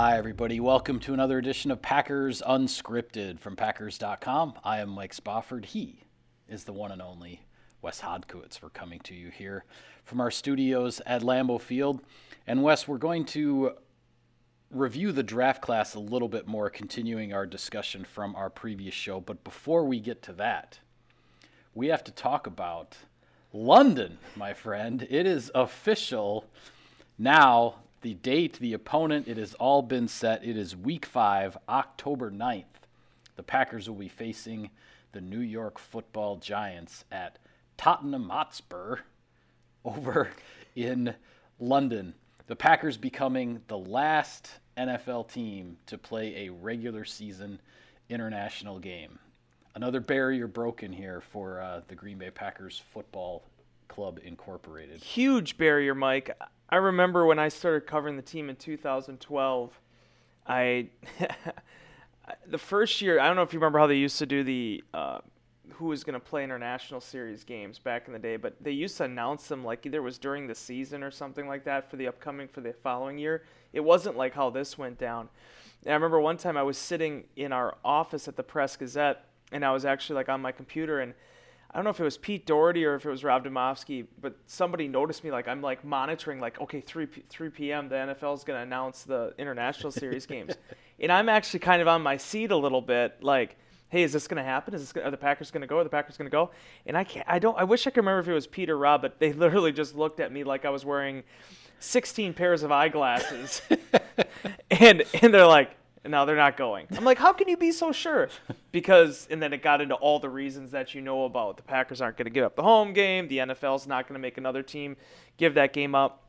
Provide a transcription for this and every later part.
Hi, everybody. Welcome to another edition of Packers Unscripted from Packers.com. I am Mike Spofford. He is the one and only Wes Hodkiewicz. We're coming to you here from our studios at Lambeau Field. And, Wes, we're going to review the draft class a little bit more, continuing our discussion from our previous show. But before we get to that, we have to talk about London, my friend. It is official now the date, the opponent, it has all been set. It is week five, October 9th. The Packers will be facing the New York football giants at Tottenham Hotspur over in London. The Packers becoming the last NFL team to play a regular season international game. Another barrier broken here for uh, the Green Bay Packers Football Club Incorporated. Huge barrier, Mike. I remember when I started covering the team in 2012. I the first year, I don't know if you remember how they used to do the uh, who was going to play international series games back in the day, but they used to announce them like either it was during the season or something like that for the upcoming for the following year. It wasn't like how this went down. And I remember one time I was sitting in our office at the Press Gazette, and I was actually like on my computer and I don't know if it was Pete Dougherty or if it was Rob Demovsky, but somebody noticed me like I'm like monitoring like okay 3 p- 3 p.m. the NFL is going to announce the international series games, and I'm actually kind of on my seat a little bit like. Hey, is this going to happen? Is this gonna, are the Packers going to go? Are the Packers going to go? And I can't. I don't. I wish I could remember if it was Pete or Rob, but they literally just looked at me like I was wearing 16 pairs of eyeglasses, and and they're like, no, they're not going. I'm like, how can you be so sure? Because, and then it got into all the reasons that you know about. The Packers aren't going to give up the home game. The NFL's not going to make another team give that game up.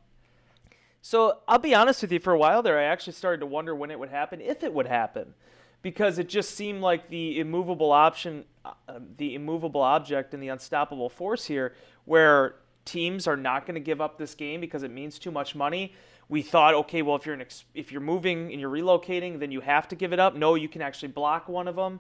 So I'll be honest with you, for a while there, I actually started to wonder when it would happen, if it would happen, because it just seemed like the immovable option, uh, the immovable object, and the unstoppable force here, where teams are not going to give up this game because it means too much money we thought, okay, well, if you're an ex- if you're moving and you're relocating, then you have to give it up. No, you can actually block one of them.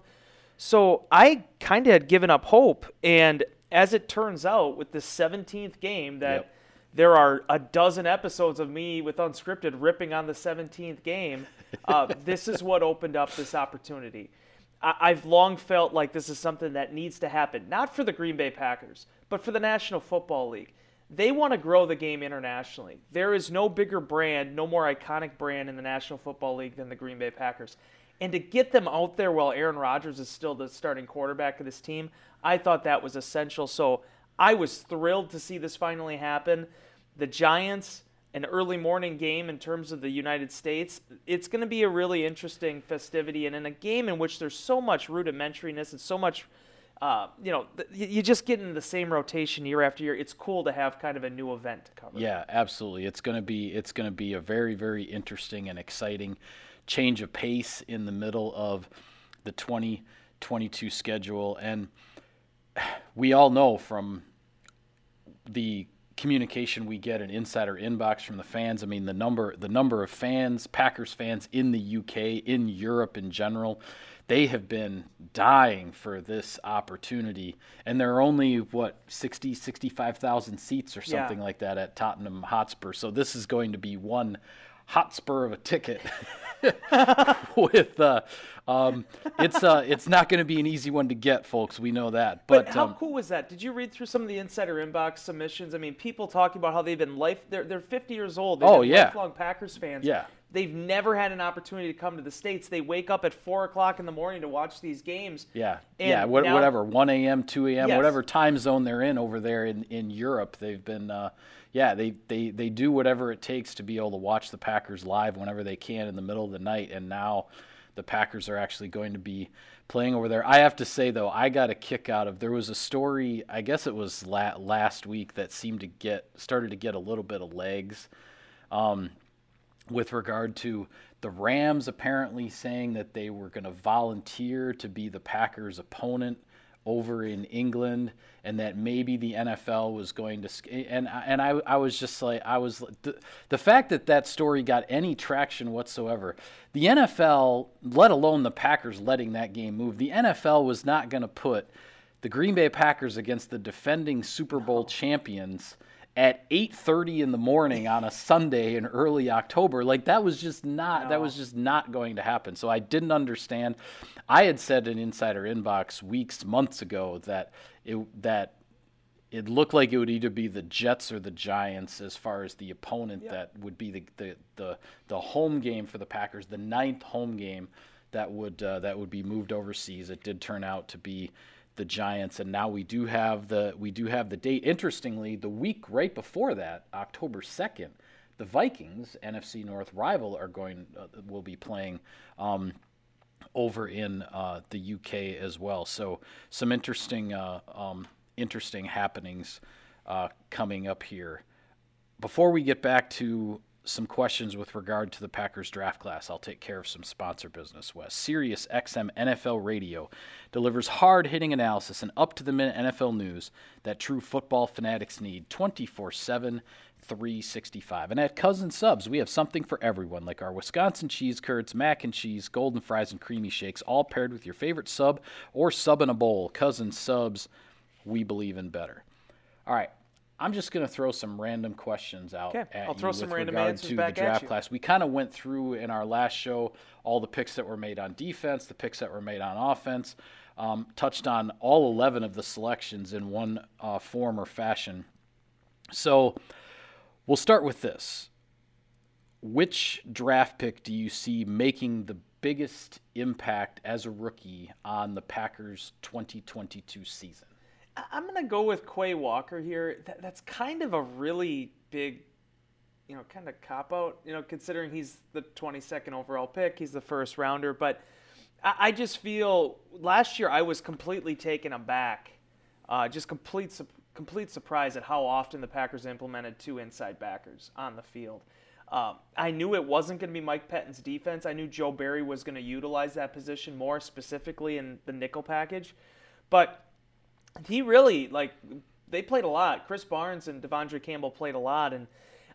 So I kind of had given up hope, and as it turns out, with the 17th game, that yep. there are a dozen episodes of me with unscripted ripping on the 17th game. Uh, this is what opened up this opportunity. I- I've long felt like this is something that needs to happen, not for the Green Bay Packers, but for the National Football League they want to grow the game internationally. There is no bigger brand, no more iconic brand in the National Football League than the Green Bay Packers. And to get them out there while Aaron Rodgers is still the starting quarterback of this team, I thought that was essential. So I was thrilled to see this finally happen. The Giants, an early morning game in terms of the United States, it's going to be a really interesting festivity. And in a game in which there's so much rudimentariness and so much uh, you know, th- you just get in the same rotation year after year. It's cool to have kind of a new event to cover. Yeah, absolutely. It's gonna be it's gonna be a very very interesting and exciting change of pace in the middle of the 2022 schedule, and we all know from the communication we get an insider inbox from the fans. I mean, the number the number of fans, Packers fans in the UK, in Europe in general, they have been dying for this opportunity and there are only what 60 65,000 seats or something yeah. like that at Tottenham Hotspur so this is going to be one Hotspur of a ticket with uh, um, it's uh, it's not going to be an easy one to get, folks. We know that. But, but how um, cool was that? Did you read through some of the insider inbox submissions? I mean, people talking about how they've been life. They're they're 50 years old. They've oh yeah, lifelong Packers fans. Yeah. They've never had an opportunity to come to the states. They wake up at four o'clock in the morning to watch these games. Yeah, yeah, what, now, whatever, one a.m., two a.m., yes. whatever time zone they're in over there in, in Europe. They've been, uh, yeah, they, they they do whatever it takes to be able to watch the Packers live whenever they can in the middle of the night. And now, the Packers are actually going to be playing over there. I have to say though, I got a kick out of there was a story. I guess it was la- last week that seemed to get started to get a little bit of legs. Um, with regard to the Rams apparently saying that they were going to volunteer to be the Packers' opponent over in England, and that maybe the NFL was going to. And and I I was just like I was the, the fact that that story got any traction whatsoever. The NFL, let alone the Packers letting that game move, the NFL was not going to put the Green Bay Packers against the defending Super Bowl champions at 8:30 in the morning on a Sunday in early October. Like that was just not no. that was just not going to happen. So I didn't understand. I had said in Insider Inbox weeks, months ago that it that it looked like it would either be the Jets or the Giants as far as the opponent yeah. that would be the, the the the home game for the Packers, the ninth home game that would uh, that would be moved overseas. It did turn out to be the Giants, and now we do have the we do have the date. Interestingly, the week right before that, October second, the Vikings, NFC North rival, are going uh, will be playing. Um, over in uh, the UK as well, so some interesting uh, um, interesting happenings uh, coming up here. Before we get back to some questions with regard to the Packers draft class. I'll take care of some sponsor business. Wes Sirius XM NFL Radio delivers hard-hitting analysis and up-to-the-minute NFL news that true football fanatics need 24/7 365. And at Cousin Subs, we have something for everyone, like our Wisconsin cheese curds, mac and cheese, golden fries, and creamy shakes, all paired with your favorite sub or sub in a bowl. Cousin Subs, we believe in better. All right, I'm just going to throw some random questions out okay. I'll throw you some random answers to back the draft at you. class. We kind of went through in our last show all the picks that were made on defense, the picks that were made on offense. Um, touched on all 11 of the selections in one uh, form or fashion. So we'll start with this. Which draft pick do you see making the biggest impact as a rookie on the Packers 2022 season? I'm going to go with Quay Walker here. That, that's kind of a really big, you know, kind of cop out, you know, considering he's the 22nd overall pick, he's the first rounder. But I, I just feel last year I was completely taken aback, uh, just complete complete surprise at how often the Packers implemented two inside backers on the field. Um, I knew it wasn't going to be Mike Pettine's defense. I knew Joe Barry was going to utilize that position more specifically in the nickel package. But he really like they played a lot. Krys Barnes and De'Vondre Campbell played a lot, and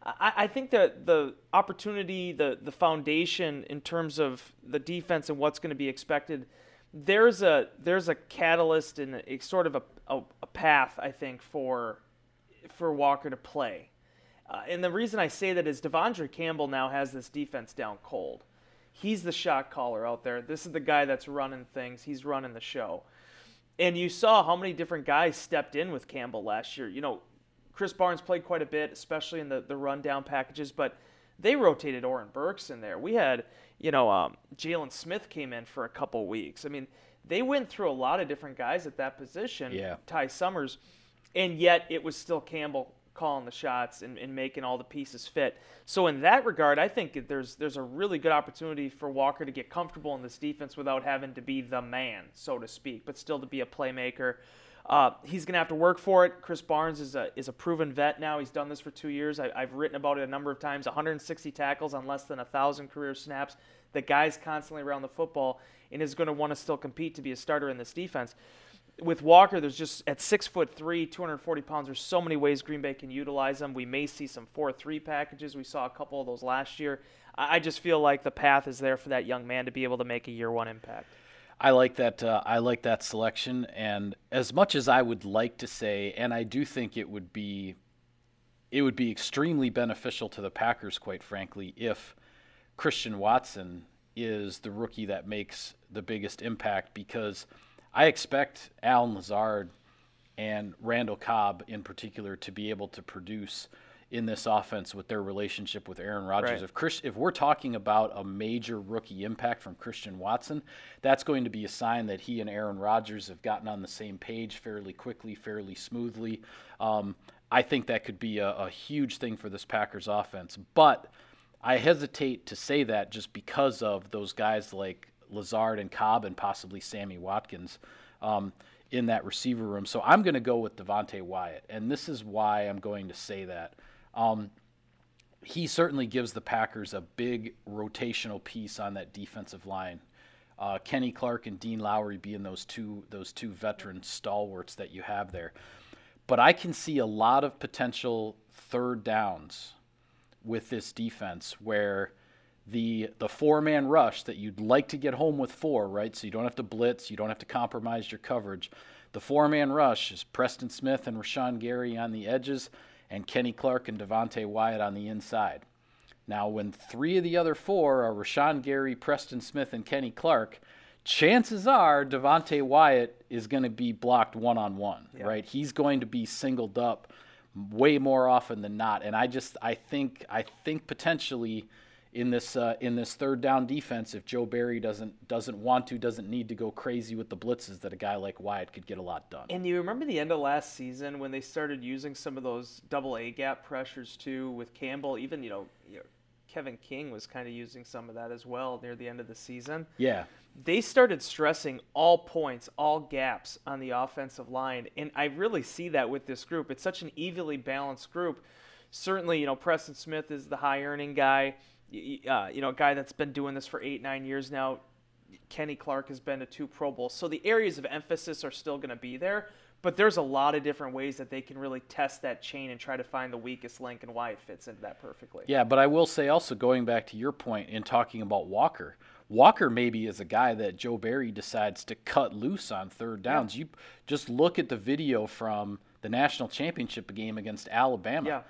I, I think that the opportunity, the the foundation in terms of the defense and what's going to be expected, there's a there's a catalyst and a, sort of a, a, a, path I think for for Walker to play. Uh, and the reason I say that is De'Vondre Campbell now has this defense down cold. He's the shot caller out there. This is the guy that's running things. He's running the show. And you saw how many different guys stepped in with Campbell last year. You know, Krys Barnes played quite a bit, especially in the, the rundown packages, but they rotated Oren Burks in there. We had, you know, um, Jaylon Smith came in for a couple weeks. I mean, they went through a lot of different guys at that position. Yeah. Ty Summers, and yet it was still Campbell calling the shots and, and, making all the pieces fit. So in that regard, I think there's there's a really good opportunity for Walker to get comfortable in this defense without having to be the man, so to speak, but still to be a playmaker. Uh, he's going to have to work for it. Krys Barnes is a is a proven vet now. He's done this for two years. I, have written about it a number of times. 160 tackles on less than a thousand career snaps. The guy's constantly around the football and is going to want to still compete to be a starter in this defense with Walker, there's just at six foot three, 240 pounds. There's so many ways Green Bay can utilize them. We may see some four-three packages. We saw a couple of those last year. I just feel like the path is there for that young man to be able to make a year one impact. I like that. Uh, I like that selection, and as much as I would like to say, and I do think it would be, it would be extremely beneficial to the Packers, quite frankly, if Christian Watson is the rookie that makes the biggest impact because I expect Allen Lazard and Randall Cobb in particular to be able to produce in this offense with their relationship with Aaron Rodgers. Right. If Chris, if we're talking about a major rookie impact from Christian Watson, that's going to be a sign that he and Aaron Rodgers have gotten on the same page fairly quickly, fairly smoothly. Um, I think that could be a, a huge thing for this Packers offense. But I hesitate to say that just because of those guys like Lazard and Cobb and possibly Sammy Watkins um, in that receiver room. So I'm going to go with Devonte Wyatt, and this is why I'm going to say that. Um, he certainly gives the Packers a big rotational piece on that defensive line. Uh, Kenny Clark and Dean Lowry being those two those two veteran stalwarts that you have there. But I can see a lot of potential third downs with this defense where the the four man rush that you'd like to get home with four, right? So you don't have to blitz, you don't have to compromise your coverage. The four man rush is Preston Smith and Rashan Gary on the edges, and Kenny Clark and Devonte Wyatt on the inside. Now, when three of the other four are Rashan Gary, Preston Smith, and Kenny Clark, chances are Devonte Wyatt is going to be blocked one on one, right? He's going to be singled up way more often than not. And I just I think I think potentially in this uh, in this third down defense, if Joe Barry doesn't doesn't want to, doesn't need to go crazy with the blitzes, that a guy like Wyatt could get a lot done. And you remember the end of last season when they started using some of those double A gap pressures too with Campbell, even you know, you know Kevin King was kind of using some of that as well near the end of the season. Yeah. They started stressing all points, all gaps on the offensive line, and I really see that with this group. It's such an evenly balanced group. Certainly, you know, Preston Smith is the high earning guy uh, you know, a guy that's been doing this for eight, nine years now. Kenny Clark has been to two Pro Bowls. So the areas of emphasis are still going to be there, but there's a lot of different ways that they can really test that chain and try to find the weakest link and Wyatt fits into that perfectly. Yeah, but I will say also, going back to your point in talking about Walker, Walker maybe is a guy that Joe Barry decides to cut loose on third downs. Yeah. You just look at the video from the national championship game against Alabama. Yeah.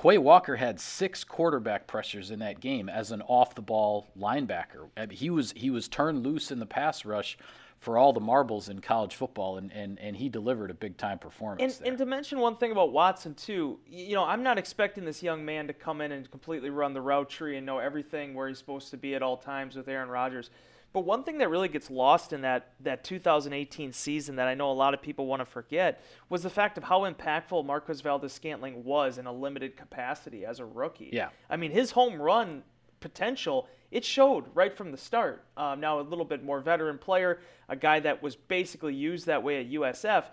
Quay Walker had six quarterback pressures in that game as an off-the-ball linebacker. he was he was turned loose in the pass rush for all the marbles in college football, and, and, and he delivered a big time performance. And, and, to mention one thing about Watson too, you know, I'm not expecting this young man to come in and completely run the route tree and know everything where he's supposed to be at all times with Aaron Rodgers. But one thing that really gets lost in that that 2018 season that I know a lot of people want to forget was the fact of how impactful Marquez Valdes-Scantling was in a limited capacity as a rookie. Yeah. I mean, his home run potential it showed right from the start. Um, now a little bit more veteran player, a guy that was basically used that way at USF,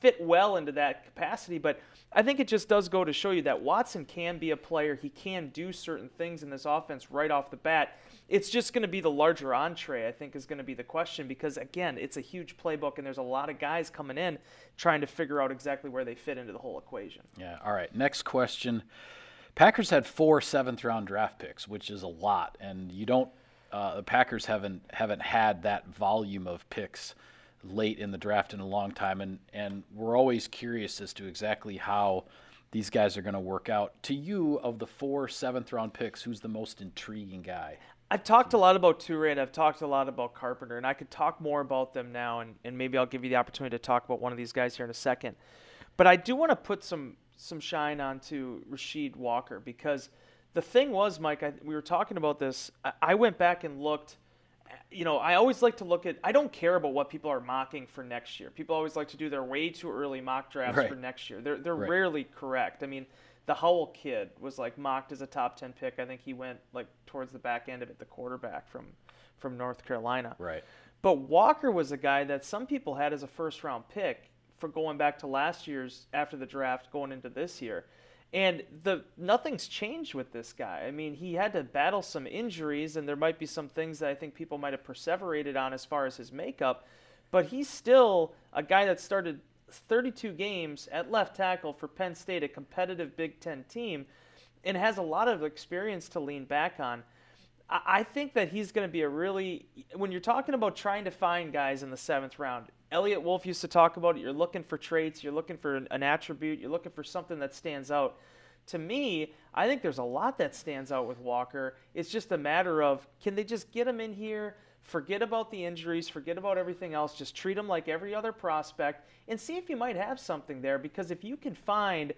fit well into that capacity. But I think it just does go to show you that Watson can be a player. He can do certain things in this offense right off the bat. It's just going to be the larger entree, I think, is going to be the question because, again, it's a huge playbook and there's a lot of guys coming in trying to figure out exactly where they fit into the whole equation. Yeah. All right. Next question. Packers had four seventh round draft picks, which is a lot. And you don't, uh, the Packers haven't, haven't had that volume of picks late in the draft in a long time, and and we're always curious as to exactly how these guys are going to work out. To you, of the four seventh round picks, who's the most intriguing guy? I've talked a lot about Toure and I've talked a lot about Carpenter, and I could talk more about them now, and, and maybe I'll give you the opportunity to talk about one of these guys here in a second. But I do want to put some some shine onto Rasheed Walker because the thing was, Mike, I, we were talking about this. I, I went back and looked you know, I always like to look at. I don't care about what people are mocking for next year. People always like to do their way too early mock drafts right. for next year. They're they're right. rarely correct. I mean, the Howell kid was like mocked as a top ten pick. I think he went like towards the back end of it, the quarterback from from North Carolina. Right. But Walker was a guy that some people had as a first round pick for going back to last year's after the draft, going into this year. And the nothing's changed with this guy. I mean, he had to battle some injuries, and there might be some things that I think people might have perseverated on as far as his makeup. But he's still a guy that started 32 games at left tackle for Penn State, a competitive Big Ten team, and has a lot of experience to lean back on. I think that he's going to be a really, when you're talking about trying to find guys in the seventh round, Eliot Wolf used to talk about it. You're looking for traits, you're looking for an attribute, you're looking for something that stands out. To me, I think there's a lot that stands out with Walker. It's just a matter of can they just get him in here, forget about the injuries, forget about everything else, just treat him like every other prospect, and see if you might have something there. Because if you can find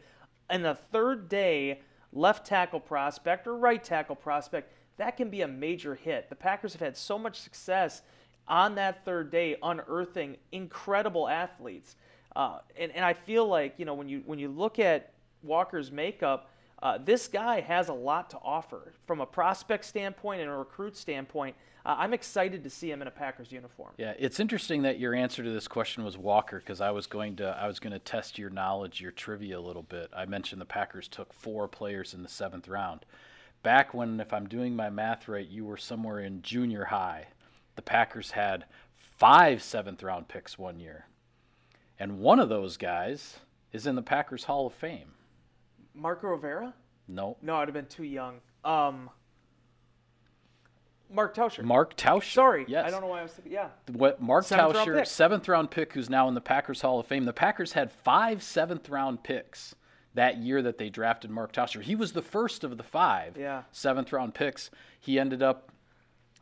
in the third day left tackle prospect or right tackle prospect, that can be a major hit. The Packers have had so much success on that third day unearthing incredible athletes. Uh, and, and I feel like, you know, when you, when you look at Walker's makeup, uh, this guy has a lot to offer from a prospect standpoint and a recruit standpoint. Uh, I'm excited to see him in a Packers uniform. Yeah, it's interesting that your answer to this question was Walker because I was going to I was going to test your knowledge, your trivia a little bit. I mentioned the Packers took four players in the seventh round. Back when, if I'm doing my math right, you were somewhere in junior high the Packers had five seventh round picks one year. And one of those guys is in the Packers Hall of Fame. Marco Rivera? No. No, I'd have been too young. Um, Mark Tauscher. Mark Tauscher. Sorry. Yes. I don't know why I was thinking. Yeah. What Mark seventh Tauscher, seventh round pick, who's now in the Packers Hall of Fame. The Packers had five seventh round picks that year that they drafted Mark Tauscher. He was the first of the five Yeah. seventh round picks. He ended up,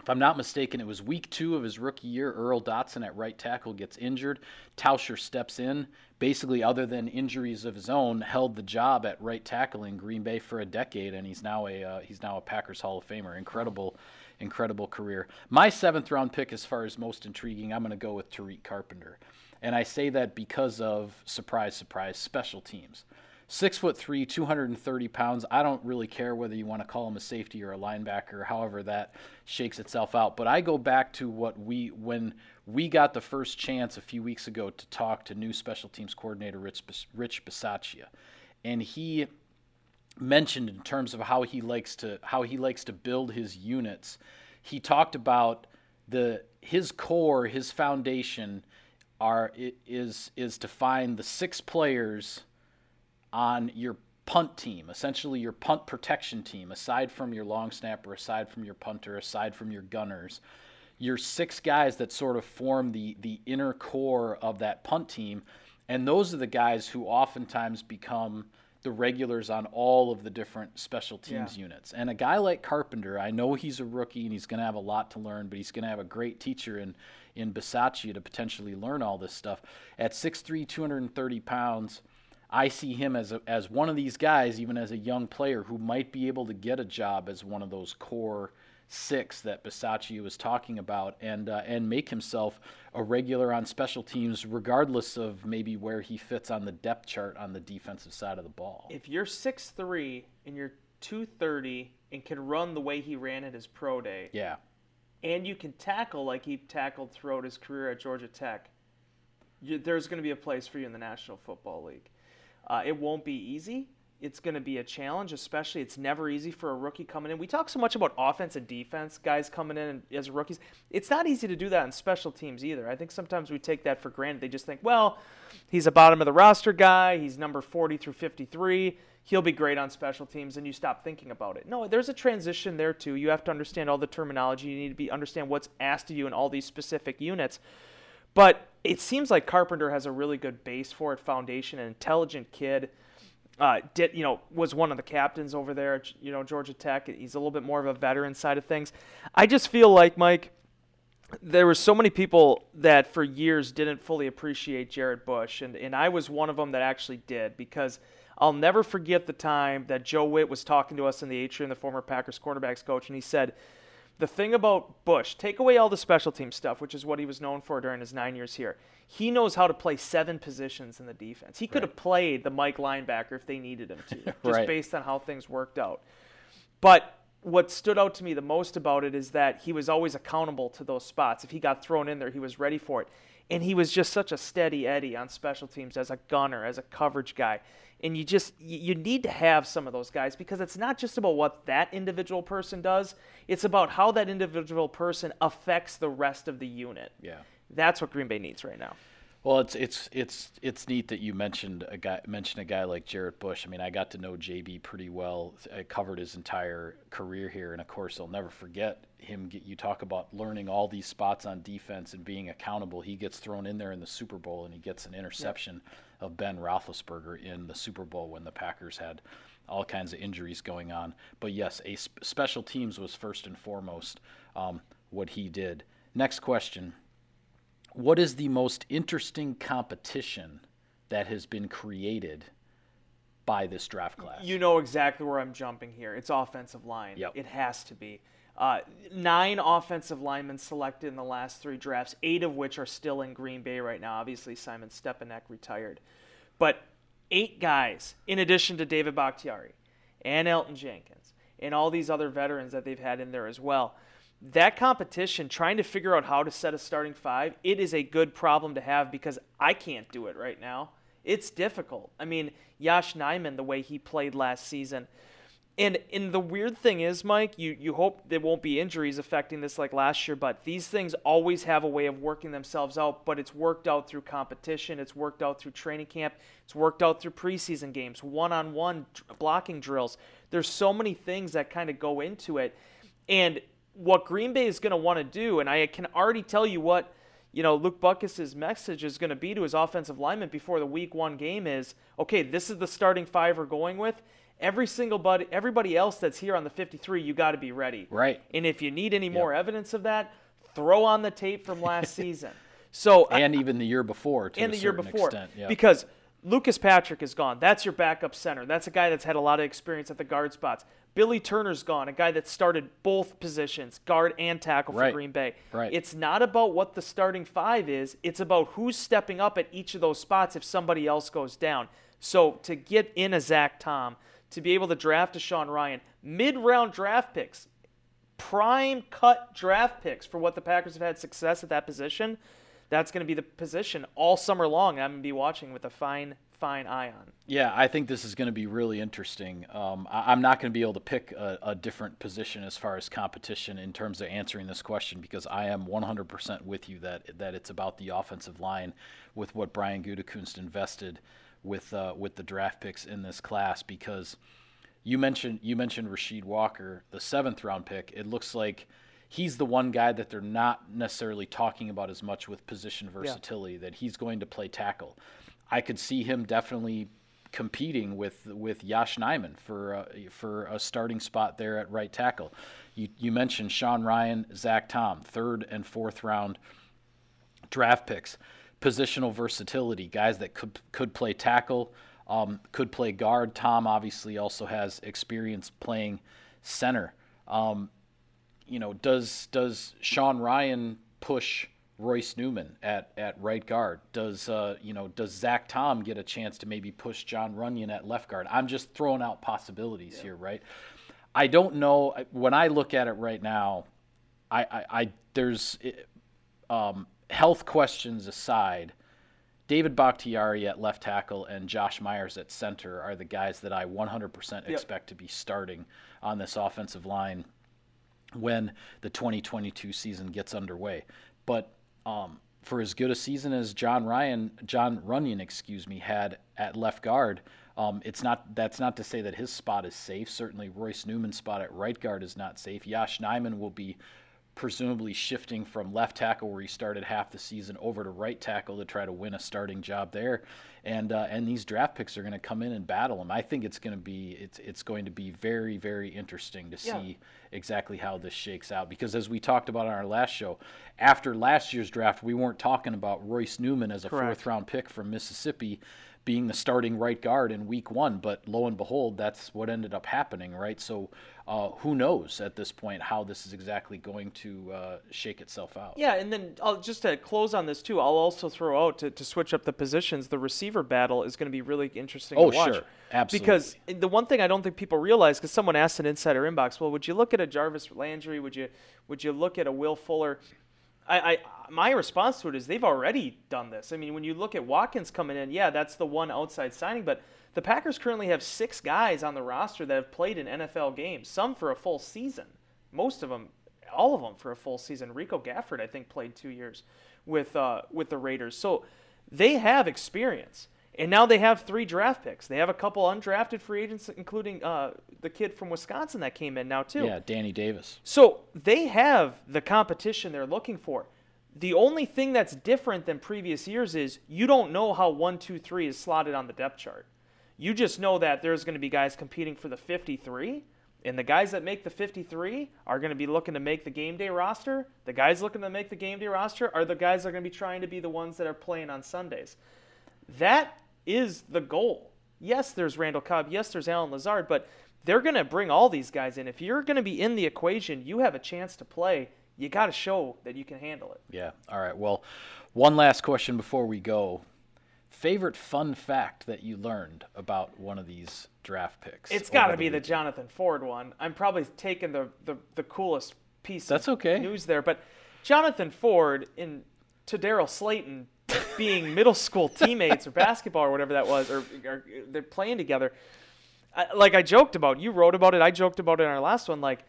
if I'm not mistaken, it was week two of his rookie year. Earl Dotson at right tackle gets injured. Tauscher steps in, basically, other than injuries of his own, held the job at right tackle in Green Bay for a decade, and he's now a uh, he's now a Packers Hall of Famer. Incredible, incredible career. My seventh round pick, as far as most intriguing, I'm going to go with Tariq Carpenter, and I say that because of surprise, surprise, special teams. Six foot three, 230 pounds. I don't really care whether you want to call him a safety or a linebacker, however that shakes itself out. But I go back to what we when we got the first chance a few weeks ago to talk to new special teams coordinator Rich Rich Bisaccia, and he mentioned in terms of how he likes to how he likes to build his units. He talked about the his core, his foundation are is is to find the six players on your punt team, essentially your punt protection team, aside from your long snapper, aside from your punter, aside from your gunners, your six guys that sort of form the the inner core of that punt team, and those are the guys who oftentimes become the regulars on all of the different special teams units. And a guy like Carpenter, I know he's a rookie and he's going to have a lot to learn, but he's going to have a great teacher in in Bisaccia to potentially learn all this stuff. At 6'3", 230 pounds, I see him as a, as one of these guys, even as a young player, who might be able to get a job as one of those core six that Bisaccia was talking about, and uh, and make himself a regular on special teams, regardless of maybe where he fits on the depth chart on the defensive side of the ball. If you're 6'3 and you're 230 and can run the way he ran at his pro day, Yeah, and you can tackle like he tackled throughout his career at Georgia Tech, you, there's going to be a place for you in the National Football League. Uh, it won't be easy. It's going to be a challenge, especially it's never easy for a rookie coming in. We talk so much about offense and defense, guys coming in as rookies. It's not easy to do that in special teams either. I think sometimes we take that for granted. They just think, well, he's a bottom of the roster guy. He's number 40 through 53. He'll be great on special teams, and you stop thinking about it. No, there's a transition there too. You have to understand all the terminology. You need to be understand what's asked of you in all these specific units. But it seems like Carpenter has a really good base for it, foundation, an intelligent kid. Uh, did you know was one of the captains over there at you know Georgia Tech. He's a little bit more of a veteran side of things. I just feel like Mike, there were so many people that for years didn't fully appreciate Jarrett Bush, and and I was one of them that actually did because I'll never forget the time that Joe Whitt was talking to us in the atrium, the former Packers quarterbacks coach, and he said. The thing about Bush, take away all the special team stuff, which is what he was known for during his nine years here. He knows how to play seven positions in the defense. He could have played the Mike linebacker if they needed him to, just Right. based on how things worked out. But what stood out to me the most about it is that he was always accountable to those spots. If he got thrown in there, he was ready for it. And he was just such a steady Eddie on special teams as a gunner, as a coverage guy. And you just you you need to have some of those guys because it's not just about what that individual person does. It's about how that individual person affects the rest of the unit. yeah. That's what Green Bay needs right now. Well, it's it's it's it's neat that you mentioned a guy mentioned a guy like Jarrett Bush. I mean, I got to know JB pretty well. I covered his entire career here, and of course, I'll never forget him. Get, you talk about learning all these spots on defense and being accountable. He gets thrown in there in the Super Bowl, and he gets an interception of Ben Roethlisberger in the Super Bowl when the Packers had all kinds of injuries going on. But yes, a sp- special teams was first and foremost um, what he did. Next question what is the most interesting competition that has been created by this draft class? You know exactly where I'm jumping here. It's offensive line. Yep. It has to be. Uh, nine offensive linemen selected in the last three drafts, eight of which are still in Green Bay right now. Obviously, Simon Stepaniak retired. But eight guys, in addition to David Bakhtiari and Elgton Jenkins and all these other veterans that they've had in there as well. That competition, trying to figure out how to set a starting five, it is a good problem to have because I can't do it right now. It's difficult. I mean, Yosh Nijman, the way he played last season. And and the weird thing is, Mike, you, you hope there won't be injuries affecting this like last year, but these things always have a way of working themselves out, but it's worked out through competition, it's worked out through training camp, it's worked out through preseason games, one-on-one blocking drills. There's so many things that kind of go into it. And what Green Bay is going to want to do, and I can already tell you what you know, Luke Butkus's message is going to be to his offensive lineman before the week one game is, okay, this is the starting five we're going with. Every single buddy, everybody else that's here on the 53, you got to be ready. Right. And if you need any more evidence of that, throw on the tape from last season. So and I, even the year before, to and the year before, yeah. because Lucas Patrick is gone. That's your backup center. That's a guy that's had a lot of experience at the guard spots. Billy Turner's gone, a guy that started both positions, guard and tackle right. for Green Bay. Right. It's not about what the starting five is, it's about who's stepping up at each of those spots if somebody else goes down. So to get in a Zach Tom, to be able to draft a Sean Rhyan, mid round draft picks, prime cut draft picks for what the Packers have had success at that position, that's going to be the position all summer long. I'm going to be watching with a fine fine eye on. Yeah, I think this is going to be really interesting. Um, I, am not going to be able to pick a, a, different position as far as competition in terms of answering this question because I am 100% with you that that it's about the offensive line with what Brian Gutekunst invested with uh, with the draft picks in this class because you mentioned you mentioned Rasheed Walker, the seventh round pick. It looks like he's the one guy that they're not necessarily talking about as much with position versatility. Yeah. That he's going to play tackle. I could see him definitely competing with with Yosh Nijman for uh, for a starting spot there at right tackle. You you mentioned Sean Rhyan, Zach Tom, third and fourth round draft picks. Positional versatility, guys that could could play tackle, um, could play guard. Tom obviously also has experience playing center. Um, you know, does does Sean Ryan push Royce Newman at, at right guard? Does uh, you know does Zach Tom get a chance to maybe push Jon Runyan at left guard? I'm just throwing out possibilities yeah. here, right? I don't know. When I look at it right now, I, I, I there's um, health questions aside. David Bakhtiari at left tackle and Josh Myers at center are the guys that I 100% yep. expect to be starting on this offensive line when the 2022 season gets underway. But um, for as good a season as John Rhyan, Jon Runyan, excuse me, had at left guard, um, it's not. That's not to say that his spot is safe. Certainly, Royce Newman's spot at right guard is not safe. Yosh Nijman will be presumably shifting from left tackle where he started half the season over to right tackle to try to win a starting job there. And uh, and these draft picks are going to come in and battle them. I think it's going to be it's it's going to be very very interesting to yeah. see exactly how this shakes out because as we talked about on our last show, after last year's draft, we weren't talking about Royce Newman as a Correct. fourth round pick from Mississippi being the starting right guard in week one. But lo and behold, that's what ended up happening, right? So uh, who knows at this point how this is exactly going to uh, shake itself out? Yeah, and then I'll, just to close on this too, I'll also throw out to, to switch up the positions. The receiver battle is going to be really interesting oh, to watch. sure, absolutely. Because the one thing I don't think people realize, because someone asked an insider inbox, well, would you look at a Jarvis Landry? Would you would you look at a Will Fuller? I, I, my response to it is they've already done this. I mean, when you look at Watkins coming in, yeah, that's the one outside signing, but the Packers currently have six guys on the roster that have played in NFL games, some for a full season. Most of them, all of them for a full season. Rico Gafford, I think, played two years with uh, with the Raiders, so they have experience. And now they have three draft picks. They have a couple undrafted free agents, including uh, the kid from Wisconsin that came in now too. Yeah, Danny Davis. So they have the competition they're looking for. The only thing that's different than previous years is you don't know how one, two, three is slotted on the depth chart. You just know that there's going to be guys competing for the 53, and the guys that make the 53 are going to be looking to make the game day roster. The guys looking to make the game day roster are the guys that are going to be trying to be the ones that are playing on Sundays. That is the goal. Yes, there's Randall Cobb. Yes, there's Allen Lazard, but they're going to bring all these guys in. If you're going to be in the equation, you have a chance to play. You got to show that you can handle it. Yeah. All right. Well, one last question before we go. Favorite fun fact that you learned about one of these draft picks? It's got to be the Jonathan Ford one. I'm probably taking the, the, the coolest piece That's of okay. news there, but Jonathan Ford in to Daryl Slaton, being middle school teammates or basketball or whatever that was, or, or they're playing together. I, like I joked about, you wrote about it. I joked about it in our last one. Like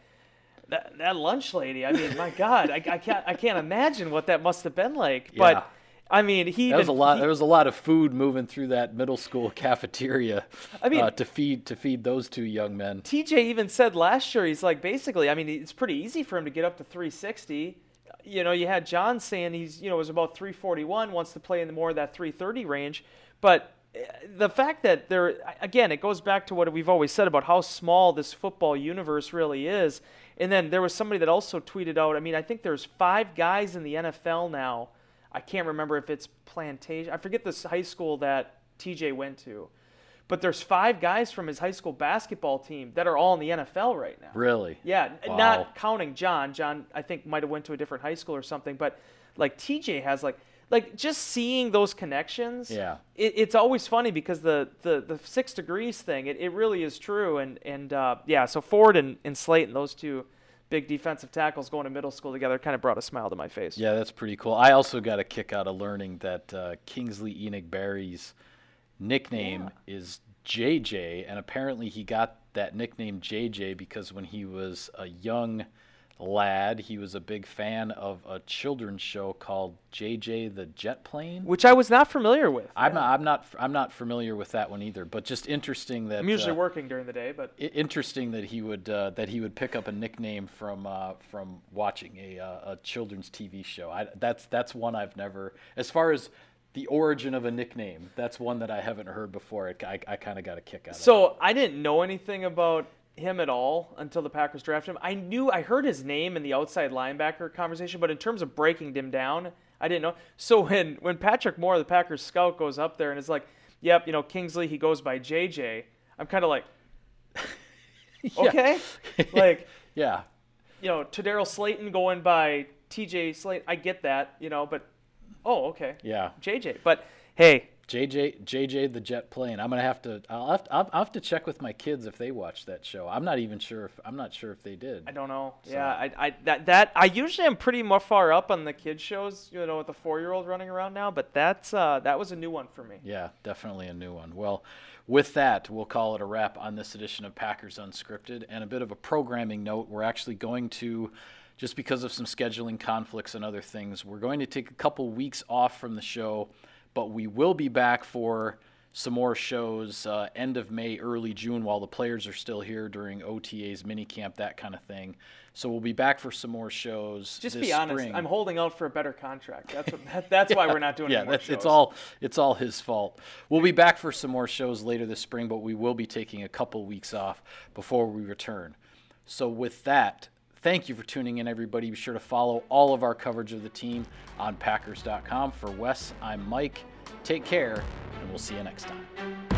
that, that lunch lady. I mean, my God, I, I, can't I can't imagine what that must have been like. Yeah. But I mean, he there was a lot. He, there was a lot of food moving through that middle school cafeteria. I mean, uh, to feed to feed those two young men. TJ even said last year, he's like, basically, I mean, it's pretty easy for him to get up to 360 you know, you had John saying he's, you know, was about 341, wants to play in the more of that 330 range. But eh, the fact that there, again, it goes back to what we've always said about how small this football universe really is. And then there was somebody that also tweeted out, I mean, I think there's five guys in the NFL now. I can't remember if it's Plantation. I forget this high school that TJ went to. But there's five guys from his high school basketball team that are all in the NFL right now. Really? Yeah, Wow. not counting John. John, I think, might have went to a different high school or something. But like TJ has like like just seeing those connections. Yeah. It, it's always funny because the the the six degrees thing. It, it really is true. And and uh, yeah, so Ford and, and Slaton, those two big defensive tackles going to middle school together, kind of brought a smile to my face. Yeah, that's pretty cool. I also got a kick out of learning that uh, Kingsley Enagbare's nickname is JJ, and apparently he got that nickname JJ because when he was a young lad, he was a big fan of a children's show called JJ the Jet Plane. Which I was not familiar with. I'm not, I'm not, I'm not familiar with that one either. But just interesting that I'm usually uh, working during the day, but interesting that he would uh, that he would pick up a nickname from uh, from watching a, uh, a children's TV show. I, that's that's one I've never, as far as the origin of a nickname, that's one that I haven't heard before. It, I, I kind of got a kick out of. So I didn't know anything about him at all until the Packers drafted him. I knew I heard his name in the outside linebacker conversation, but in terms of breaking him down, I didn't know. So when when Patrick Moore, the Packers scout, goes up there and is like, "Yep, you know Kingsley, he goes by JJ," I'm kind of like, okay, like yeah, you know, Tedarrell Slaton going by TJ Slaton. I get that, you know, but oh, okay, yeah. JJ. But hey, JJ JJ the Jet Plane. I'm gonna have to. I'll have to, I'll, have to check with my kids if they watched that show. I'm not even sure if I'm not sure if they did. I don't know. Yeah, I, I that that I usually am pretty more far up on the kids shows, you know, with the four year old running around now. But that's uh, that was a new one for me. Yeah, definitely a new one. Well, with that, we'll call it a wrap on this edition of Packers Unscripted. And a bit of a programming note we're actually going to, just because of some scheduling conflicts and other things, we're going to take a couple weeks off from the show, but we will be back for some more shows uh, end of May, early June while the players are still here during OTAs, minicamp, that kind of thing. So we'll be back for some more shows. Just be honest. spring. I'm holding out for a better contract. That's what, that, that's why we're not doing yeah, more that's, it's all it's all his fault. We'll be back for some more shows later this spring, but we will be taking a couple weeks off before we return. So with that, thank you for tuning in, everybody. Be sure to follow all of our coverage of the team on Packers.com. For Wes, I'm Mike. Take care, and we'll see you next time.